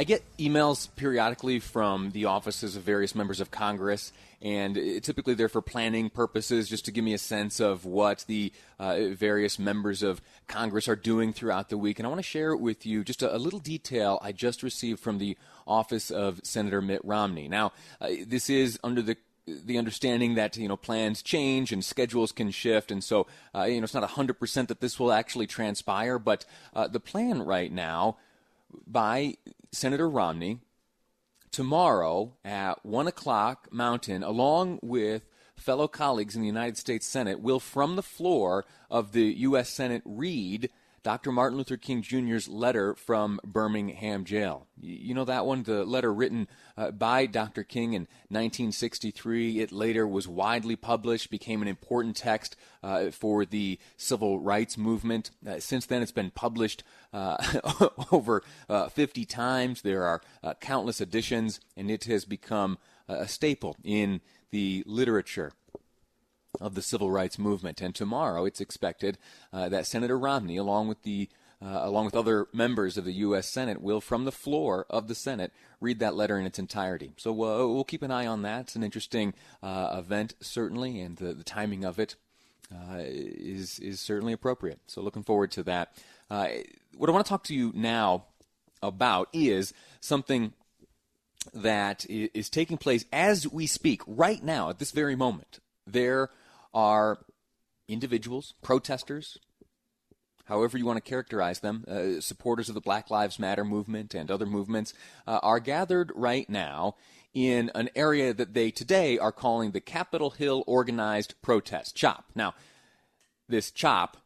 I get emails periodically from the offices of various members of Congress, and typically they're for planning purposes, just to give me a sense of what the uh, various members of Congress are doing throughout the week. And I want to share with you just a, a, little detail I just received from the office of Senator Mitt Romney. Now, uh, this is under the the understanding that you know plans change and schedules can shift, and so uh, you know it's not hundred percent that this will actually transpire. But uh, the plan right now by Senator Romney tomorrow at 1 o'clock Mountain, along with fellow colleagues in the United States Senate, will from the floor of the U.S. Senate read Dr. Martin Luther King Jr.'s letter from Birmingham jail. You know that one, the letter written uh, by Dr. King in 1963. It later was widely published, became an important text uh, for the civil rights movement. Uh, since then, it's been published uh, over uh, 50 times. There are uh, countless editions, and it has become a staple in the literature of the civil rights movement. And tomorrow, it's expected uh, that Senator Romney, along with the uh, along with other members of the U.S. Senate, will, from the floor of the Senate, read that letter in its entirety. So uh, we'll keep an eye on that. It's an interesting uh, event, certainly, and the, the timing of it uh, is is certainly appropriate. So looking forward to that. Uh, what I want to talk to you now about is something that is taking place as we speak right now at this very moment. There are individuals, protesters, however you want to characterize them, uh, supporters of the Black Lives Matter movement and other movements, uh, are gathered right now in an area that they today are calling the Capitol Hill Organized Protest, CHOP. Now, this CHOP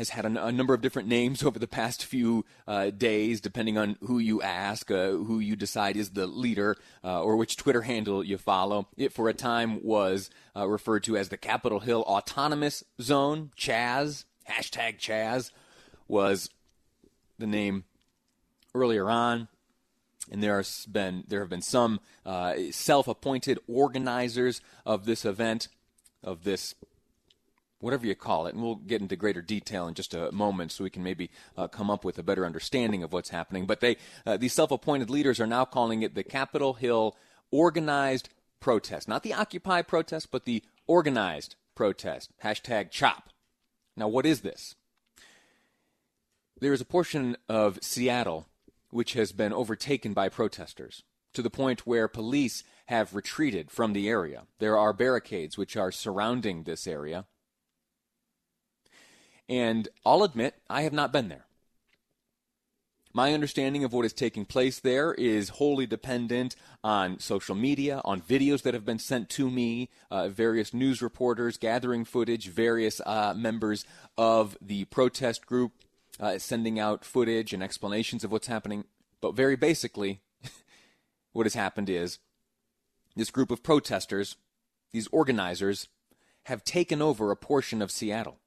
has had a, a, number of different names over the past few uh, days, depending on who you ask, uh, who you decide is the leader, uh, or which Twitter handle you follow. It, for a time, was uh, referred to as the Capitol Hill Autonomous Zone. Chaz, hashtag Chaz, was the name earlier on. And there has been there have been some uh, self-appointed organizers of this event, of this whatever you call it, and we'll get into greater detail in just a moment so we can maybe uh, come up with a better understanding of what's happening. But they, uh, these self-appointed leaders are now calling it the Capitol Hill Organized Protest, not the Occupy protest, but the organized protest. Hashtag CHOP. Now, what is this? There is a portion of Seattle which has been overtaken by protesters to the point where police have retreated from the area. There are barricades which are surrounding this area. And I'll admit, I have not been there. My understanding of what is taking place there is wholly dependent on social media, on videos that have been sent to me, uh, various news reporters gathering footage, various uh, members of the protest group uh, sending out footage and explanations of what's happening. But very basically, what has happened is this group of protesters, these organizers, have taken over a portion of Seattle.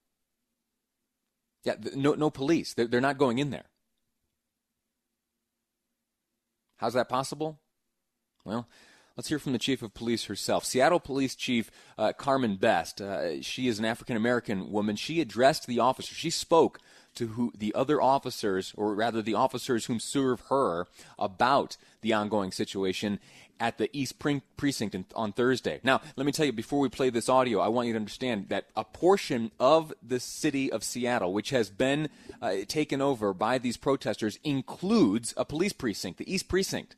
Yeah, no, no police. They're, they're not going in there. How's that possible? Well, let's hear from the chief of police herself. Seattle Police Chief uh, Carmen Best. Uh, she is an African American woman. She addressed the officer. She spoke to who the other officers, or rather the officers whom serve her, about the ongoing situation at the East Precinct on Thursday. Now, let me tell you, before we play this audio, I want you to understand that a portion of the city of Seattle, which has been uh, taken over by these protesters, includes a police precinct, the East Precinct.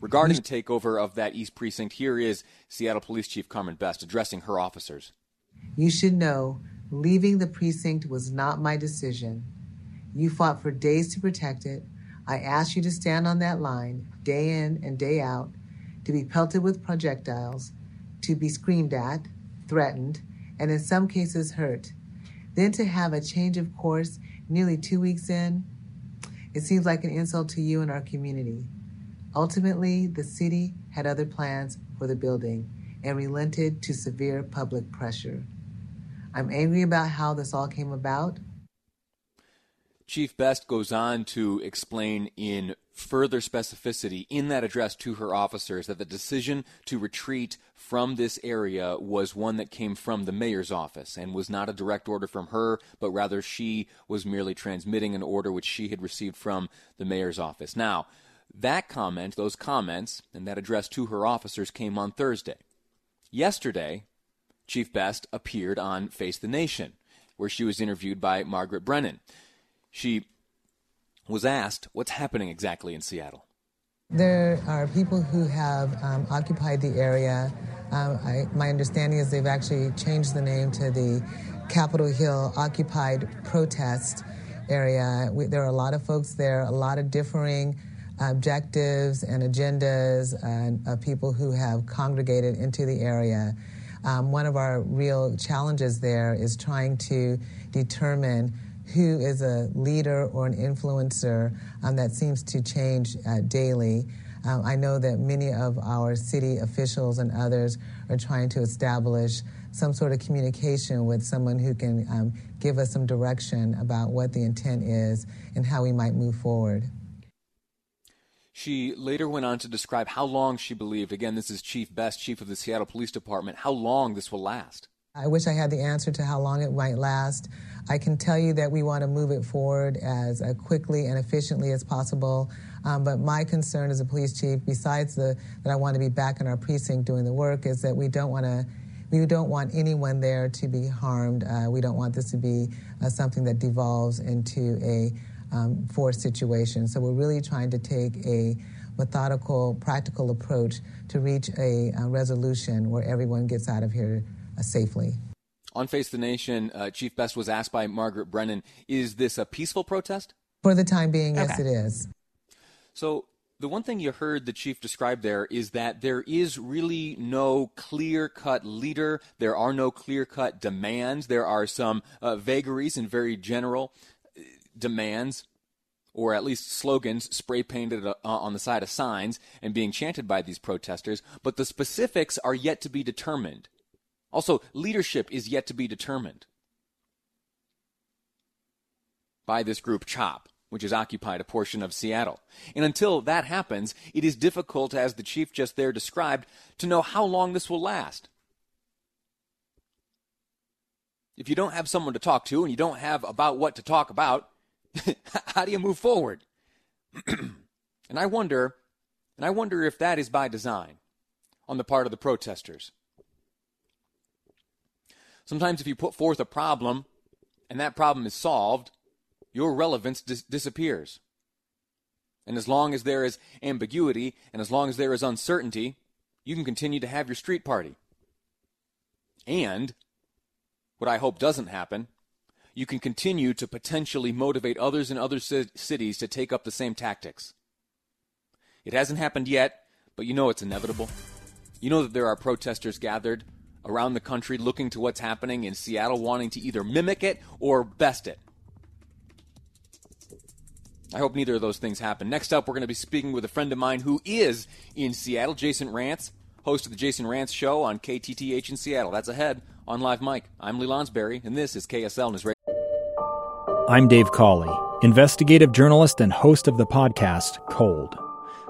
Regarding the takeover of that East Precinct, here is Seattle Police Chief Carmen Best addressing her officers. You should know leaving the precinct was not my decision. You fought for days to protect it. I ask you to stand on that line day in and day out, to be pelted with projectiles, to be screamed at, threatened, and in some cases hurt. Then to have a change of course nearly two weeks in, it seems like an insult to you and our community. Ultimately, the city had other plans for the building and relented to severe public pressure. I'm angry about how this all came about. Chief Best goes on to explain in further specificity in that address to her officers that the decision to retreat from this area was one that came from the mayor's office and was not a direct order from her, but rather she was merely transmitting an order which she had received from the mayor's office. Now, that comment, those comments, and that address to her officers came on Thursday. Yesterday, Chief Best appeared on Face the Nation, where she was interviewed by Margaret Brennan. She was asked what's happening exactly in Seattle. There are people who have um, occupied the area. Um, I, my understanding is they've actually changed the name to the Capitol Hill Occupied Protest area. We, there are a lot of folks there, a lot of differing objectives and agendas and uh, people who have congregated into the area. Um, one of our real challenges there is trying to determine who is a leader or an influencer um, that seems to change uh, daily. Um, I know that many of our city officials and others are trying to establish some sort of communication with someone who can um, give us some direction about what the intent is and how we might move forward. She later went on to describe how long she believed, again, this is Chief Best, Chief of the Seattle Police Department, how long this will last. I wish I had the answer to how long it might last. I can tell you that we want to move it forward as uh, quickly and efficiently as possible. Um, but my concern as a police chief, besides the, that I want to be back in our precinct doing the work, is that we don't want to we don't want anyone there to be harmed. Uh, we don't want this to be uh, something that devolves into a um, forced situation. So we're really trying to take a methodical, practical approach to reach a, a resolution where everyone gets out of here uh, safely. On Face the Nation, uh, Chief Best was asked by Margaret Brennan, is this a peaceful protest? For the time being, okay. yes, it is. So, the one thing you heard the chief describe there is that there is really no clear cut leader. There are no clear cut demands. There are some uh, vagaries and very general uh, demands, or at least slogans spray painted uh, on the side of signs and being chanted by these protesters. But the specifics are yet to be determined. Also, leadership is yet to be determined by this group CHOP, which has occupied a portion of Seattle. And until that happens, it is difficult, as the chief just there described, to know how long this will last. If you don't have someone to talk to and you don't have about what to talk about, how do you move forward? and I wonder, and I wonder if that is by design on the part of the protesters. Sometimes, if you put forth a problem and that problem is solved, your relevance dis- disappears. And as long as there is ambiguity and as long as there is uncertainty, you can continue to have your street party. And, what I hope doesn't happen, you can continue to potentially motivate others in other c- cities to take up the same tactics. It hasn't happened yet, but you know it's inevitable. You know that there are protesters gathered around the country looking to what's happening in Seattle, wanting to either mimic it or best it. I hope neither of those things happen. Next up, we're going to be speaking with a friend of mine who is in Seattle, Jason Rantz, host of the Jason Rantz Show on KTTH in Seattle. That's ahead on Live Mic. I'm Lee Lonsberry, and this is KSL News Radio. I'm Dave Cawley, investigative journalist and host of the podcast Cold.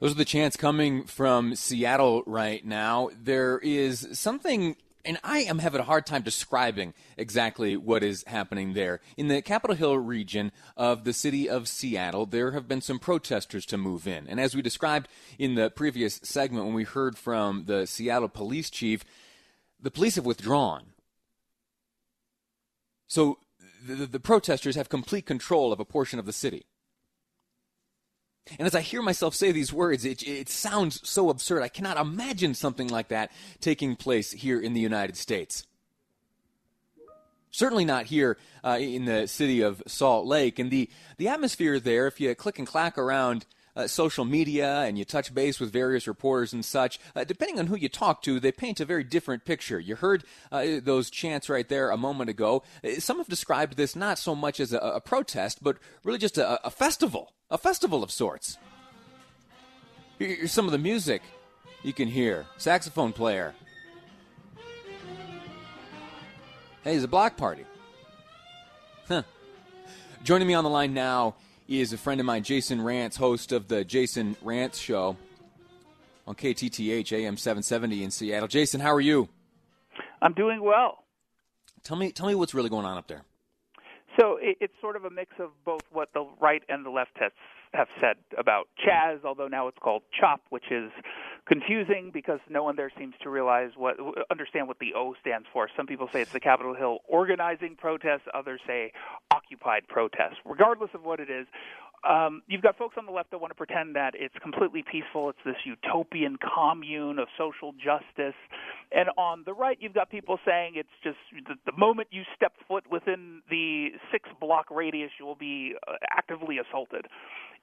Those are the chants coming from Seattle right now. There is something, and I am having a hard time describing exactly what is happening there. In the Capitol Hill region of the city of Seattle, there have been some protesters to move in. And as we described in the previous segment when we heard from the Seattle police chief, the police have withdrawn. So the, the protesters have complete control of a portion of the city. And as I hear myself say these words, it, it sounds so absurd. I cannot imagine something like that taking place here in the United States. Certainly not here uh, in the city of Salt Lake. And the, the atmosphere there, if you click and clack around uh, social media and you touch base with various reporters and such, uh, depending on who you talk to, they paint a very different picture. You heard uh, those chants right there a moment ago. Uh, some have described this not so much as a, a protest, but really just a, a festival, a festival of sorts. Here's some of the music you can hear. Saxophone player. Hey, it's a block party. Huh. Joining me on the line now is a friend of mine, Jason Rantz, host of the Jason Rantz Show on KTTH AM 770 in Seattle. Jason, how are you? I'm doing well. Tell me, tell me what's really going on up there. So it's sort of a mix of both what the right and the left has have said about Chaz, although now it's called CHOP, which is confusing because no one there seems to realize what understand what the O stands for. Some people say it's the Capitol Hill organizing protest, others say occupied protest. Regardless of what it is, um, you've got folks on the left that want to pretend that it's completely peaceful. It's this utopian commune of social justice. And on the right, you've got people saying it's just the, moment you step foot within the six block radius, you will be uh, actively assaulted.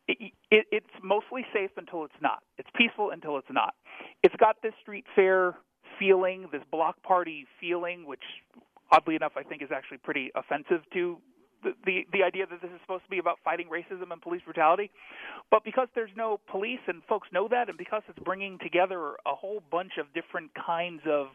It, it, it's mostly safe until it's not. It's peaceful until it's not. It's got this street fair feeling, this block party feeling, which oddly enough I think is actually pretty offensive to the, the idea that this is supposed to be about fighting racism and police brutality. But because there's no police and folks know that, and because it's bringing together a whole bunch of different kinds of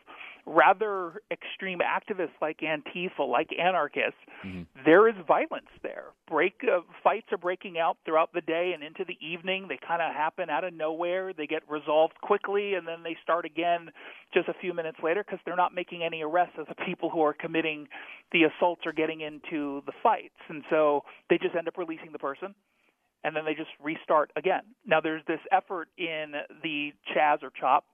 rather extreme activists like Antifa, like anarchists, mm-hmm. there is violence there. Break uh, fights are breaking out throughout the day and into the evening. They kind of happen out of nowhere. They get resolved quickly, and then they start again just a few minutes later because they're not making any arrests of the people who are committing the assaults or getting into the fights, and so they just end up releasing the person and then they just restart again. Now there's this effort in the Chaz or Chop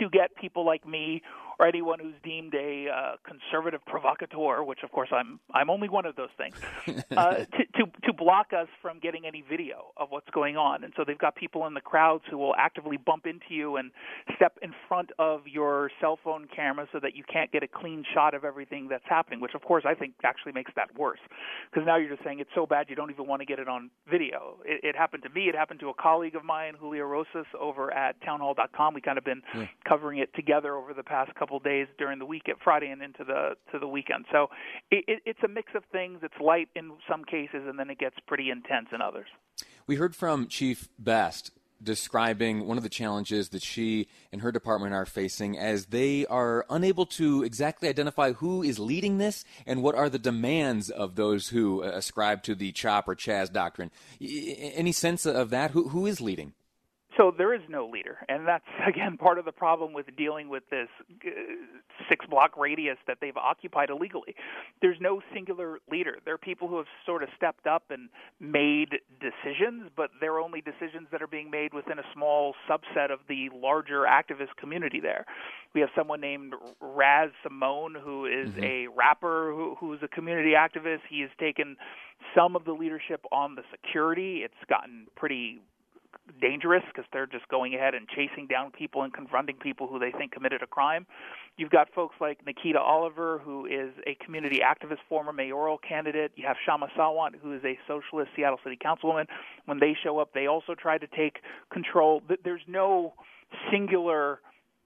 to get people like me or anyone who's deemed a uh, conservative provocateur, which of course I'm I'm only one of those things, uh, to, to to block us from getting any video of what's going on. And so they've got people in the crowds who will actively bump into you and step in front of your cell phone camera so that you can't get a clean shot of everything that's happening. Which of course I think actually makes that worse because now you're just saying it's so bad you don't even want to get it on video. It, it happened to me. It happened to a colleague of mine, Julio Rosas, over at townhall.com. We kind of been yeah. covering it together over the past couple days during the week at Friday and into the to the weekend. So it, it, it's a mix of things. It's light in some cases, and then it gets pretty intense in others. We heard from Chief Best describing one of the challenges that she and her department are facing as they are unable to exactly identify who is leading this and what are the demands of those who uh, ascribe to the CHOP or CHAZ doctrine. Any sense of that? Who, who is leading? So there is no leader, and that's again part of the problem with dealing with this uh, six block radius that they've occupied illegally. There's no singular leader. There are people who have sort of stepped up and made decisions, but they're only decisions that are being made within a small subset of the larger activist community there. We have someone named Raz Simone who is mm-hmm. a rapper who, who's a community activist. He has taken some of the leadership on the security. It's gotten pretty dangerous because they're just going ahead and chasing down people and confronting people who they think committed a crime. You've got folks like Nikita Oliver, who is a community activist, former mayoral candidate. You have Kshama Sawant, who is a socialist Seattle City Councilwoman. When they show up, they also try to take control. There's no singular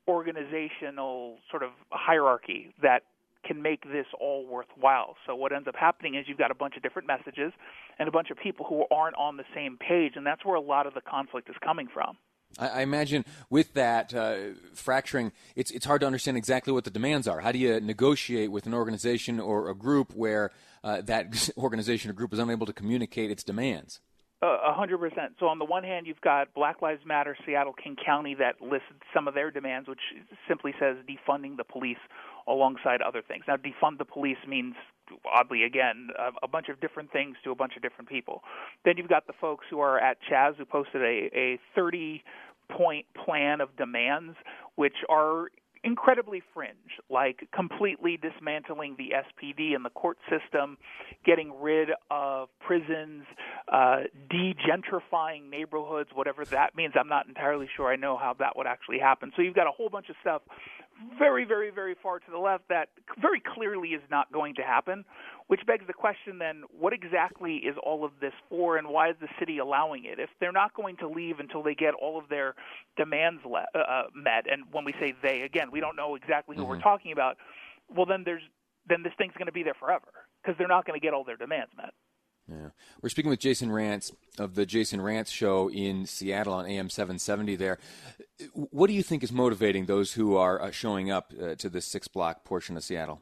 organizational sort of hierarchy that can make this all worthwhile. So what ends up happening is you've got a bunch of different messages and a bunch of people who aren't on the same page, and that's where a lot of the conflict is coming from. I, imagine with that uh, fracturing, it's it's hard to understand exactly what the demands are. How do you negotiate with an organization or a group where uh, that organization or group is unable to communicate its demands? A hundred percent. So on the one hand, you've got Black Lives Matter Seattle King County that lists some of their demands, which simply says defunding the police alongside other things. Now, defund the police means oddly again a, bunch of different things to a bunch of different people. Then you've got the folks who are at Chaz who posted a, a 30 point plan of demands, which are incredibly fringe, like completely dismantling the SPD and the court system, getting rid of prisons, uh, degentrifying neighborhoods, whatever that means. I'm not entirely sure I know how that would actually happen. So you've got a whole bunch of stuff very, very, very far to the left that very clearly is not going to happen, which begs the question then what exactly is all of this for and why is the city allowing it? If they're not going to leave until they get all of their demands le- uh, uh met, and when we say they, again, we don't know exactly who mm-hmm. we're talking about, well, then there's then this thing's going to be there forever because they're not going to get all their demands met. Yeah. We're speaking with Jason Rantz of the Jason Rantz Show in Seattle on AM 770 there. What do you think is motivating those who are uh, showing up uh, to this six block portion of Seattle?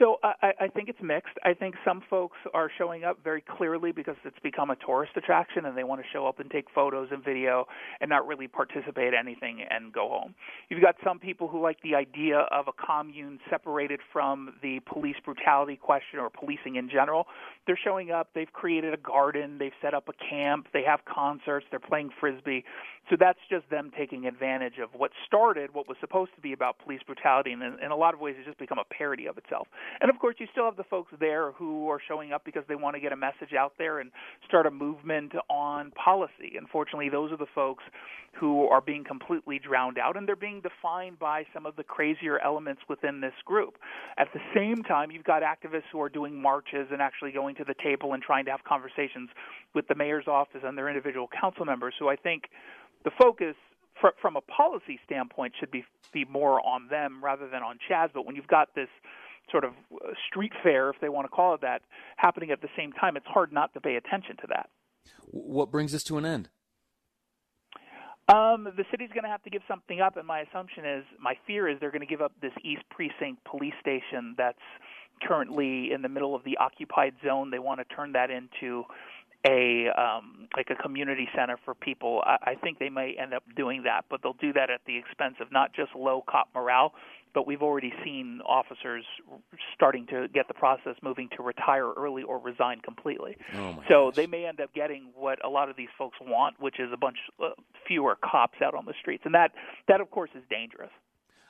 So I, I think it's mixed. I think some folks are showing up very clearly because it's become a tourist attraction and they want to show up and take photos and video and not really participate in anything and go home. You've got some people who like the idea of a commune separated from the police brutality question or policing in general. They're showing up, they've created a garden, they've set up a camp, they have concerts, they're playing frisbee. So that's just them taking advantage of what started, what was supposed to be about police brutality, and in, in a lot of ways it's just become a parody of itself. And of course, you still have the folks there who are showing up because they want to get a message out there and start a movement on policy. Unfortunately, those are the folks who are being completely drowned out, and they're being defined by some of the crazier elements within this group. At the same time, you've got activists who are doing marches and actually going to the table and trying to have conversations with the mayor's office and their individual council members, who I think the focus from a policy standpoint should be be more on them rather than on Chaz. But when you've got this sort of uh, street fair, if they want to call it that, happening at the same time, it's hard not to pay attention to that. What brings this to an end? Um, the city's going to have to give something up, and my assumption is, my fear is they're going to give up this East Precinct police station that's currently in the middle of the occupied zone. They want to turn that into a um, like a community center for people. I, I think they may end up doing that, but they'll do that at the expense of not just low cop morale, but we've already seen officers starting to get the process moving to retire early or resign completely. Oh so gosh. they may end up getting what a lot of these folks want, which is a bunch uh, fewer cops out on the streets, and that that of course is dangerous.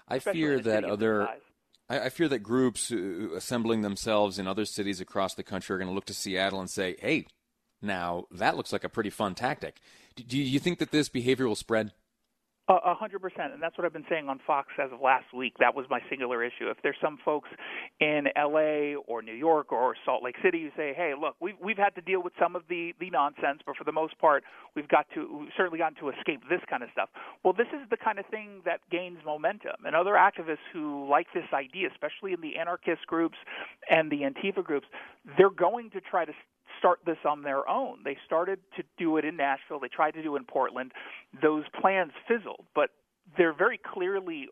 I fear that other. I, fear that groups uh, assembling themselves in other cities across the country are going to look to Seattle and say, "Hey, now, that looks like a pretty fun tactic. Do you think that this behavior will spread? A hundred percent, and that's what I've been saying on Fox as of last week. That was my singular issue. If there's some folks in L.A. or New York or Salt Lake City who say, "Hey, look, we've we've had to deal with some of the the nonsense, but for the most part, we've got to we've certainly gotten to escape this kind of stuff." Well, this is the kind of thing that gains momentum, and other activists who like this idea, especially in the anarchist groups and the Antifa groups, they're going to try to start this on their own. They started to do it in Nashville. They tried to do it in Portland. Those plans fizzled, but they're very clearly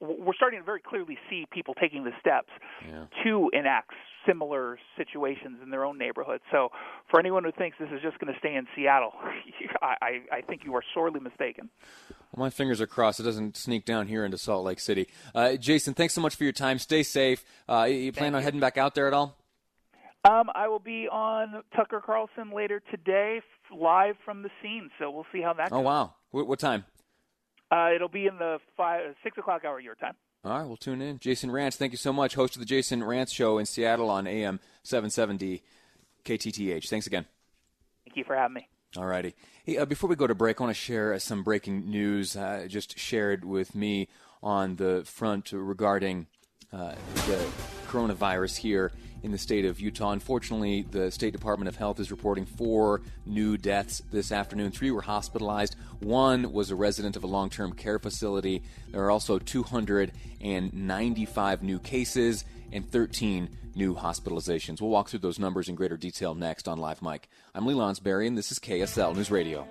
we're starting to very clearly see people taking the steps yeah. to enact similar situations in their own neighborhood. So, for anyone who thinks this is just going to stay in Seattle, I, I, think you are sorely mistaken. Well, my fingers are crossed it doesn't sneak down here into Salt Lake City. Uh, Jason, thanks so much for your time. Stay safe. Uh, you plan Thank on you. heading back out there at all? Um, I will be on Tucker Carlson later today, live from the scene. So we'll see how that. Goes. Oh goes. wow! What, what time? Uh, it'll be in the five, six o'clock hour your time. All right, we'll tune in. Jason Rantz, thank you so much. Host of the Jason Rantz Show in Seattle on AM 770 KTTH. Thanks again. Thank you for having me. All righty. Hey, uh, before we go to break, I want to share uh, some breaking news uh, just shared with me on the front regarding uh, the coronavirus here in the state of Utah. Unfortunately, the State Department of Health is reporting four new deaths this afternoon. Three were hospitalized. One was a resident of a long term care facility. There are also 295 new cases and 13 new hospitalizations. We'll walk through those numbers in greater detail next on Live Mic. I'm Lee Lonsberry, and this is KSL News Radio.